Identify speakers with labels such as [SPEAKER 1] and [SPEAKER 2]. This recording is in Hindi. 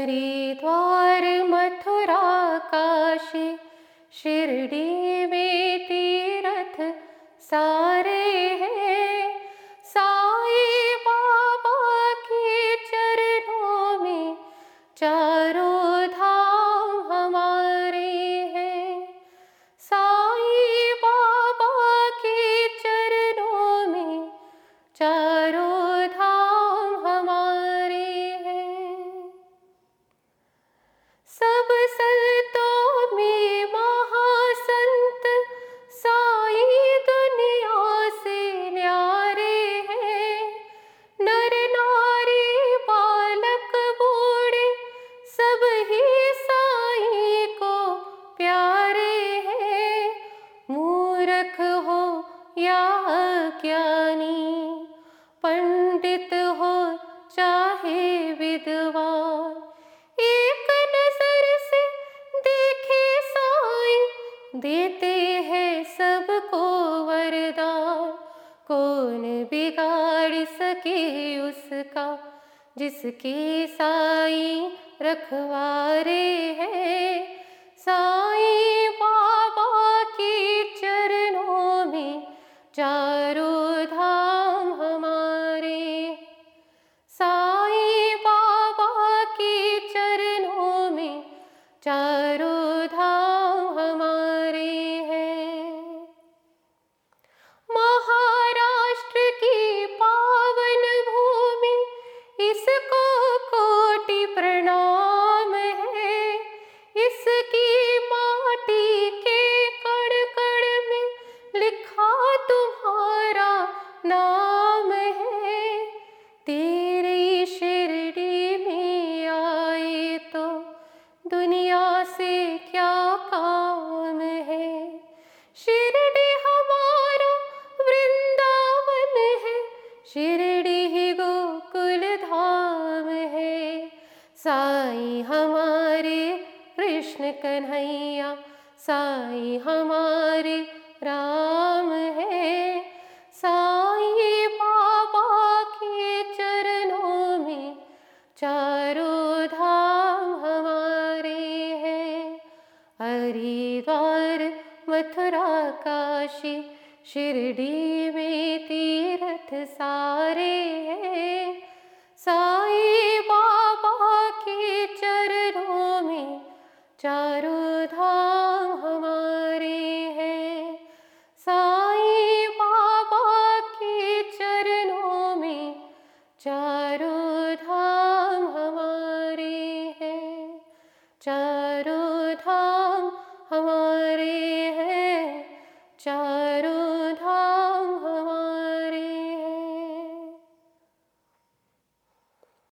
[SPEAKER 1] हरि द्वार मथुराकाशी शिर्डी प्यारे हैं, मूर्ख हो या ज्ञानी पंडित हो चाहे विद्वान। एक नज़र से देखे साई देते हैं सबको वरदान। कौन बिगाड़ सके उसका जिसके साई रखवारे हैं? चारों धाम हमारे हैं। महाराष्ट्र की पावन भूमि इसको दुनिया से क्या काम है? शिरडी हमारा वृंदावन है। शिरडी ही गोकुल धाम है। साई हमारे कृष्ण कन्हैया, साई हमारे राम मथुरा काशी शिरडी में तीर्थ सारे हैं। साईं बाबा के चरणों में चारों धाम हमारे हैं। साईं बाबा के चरणों में चारों धाम हमारे हैं। चारों धाम हमारे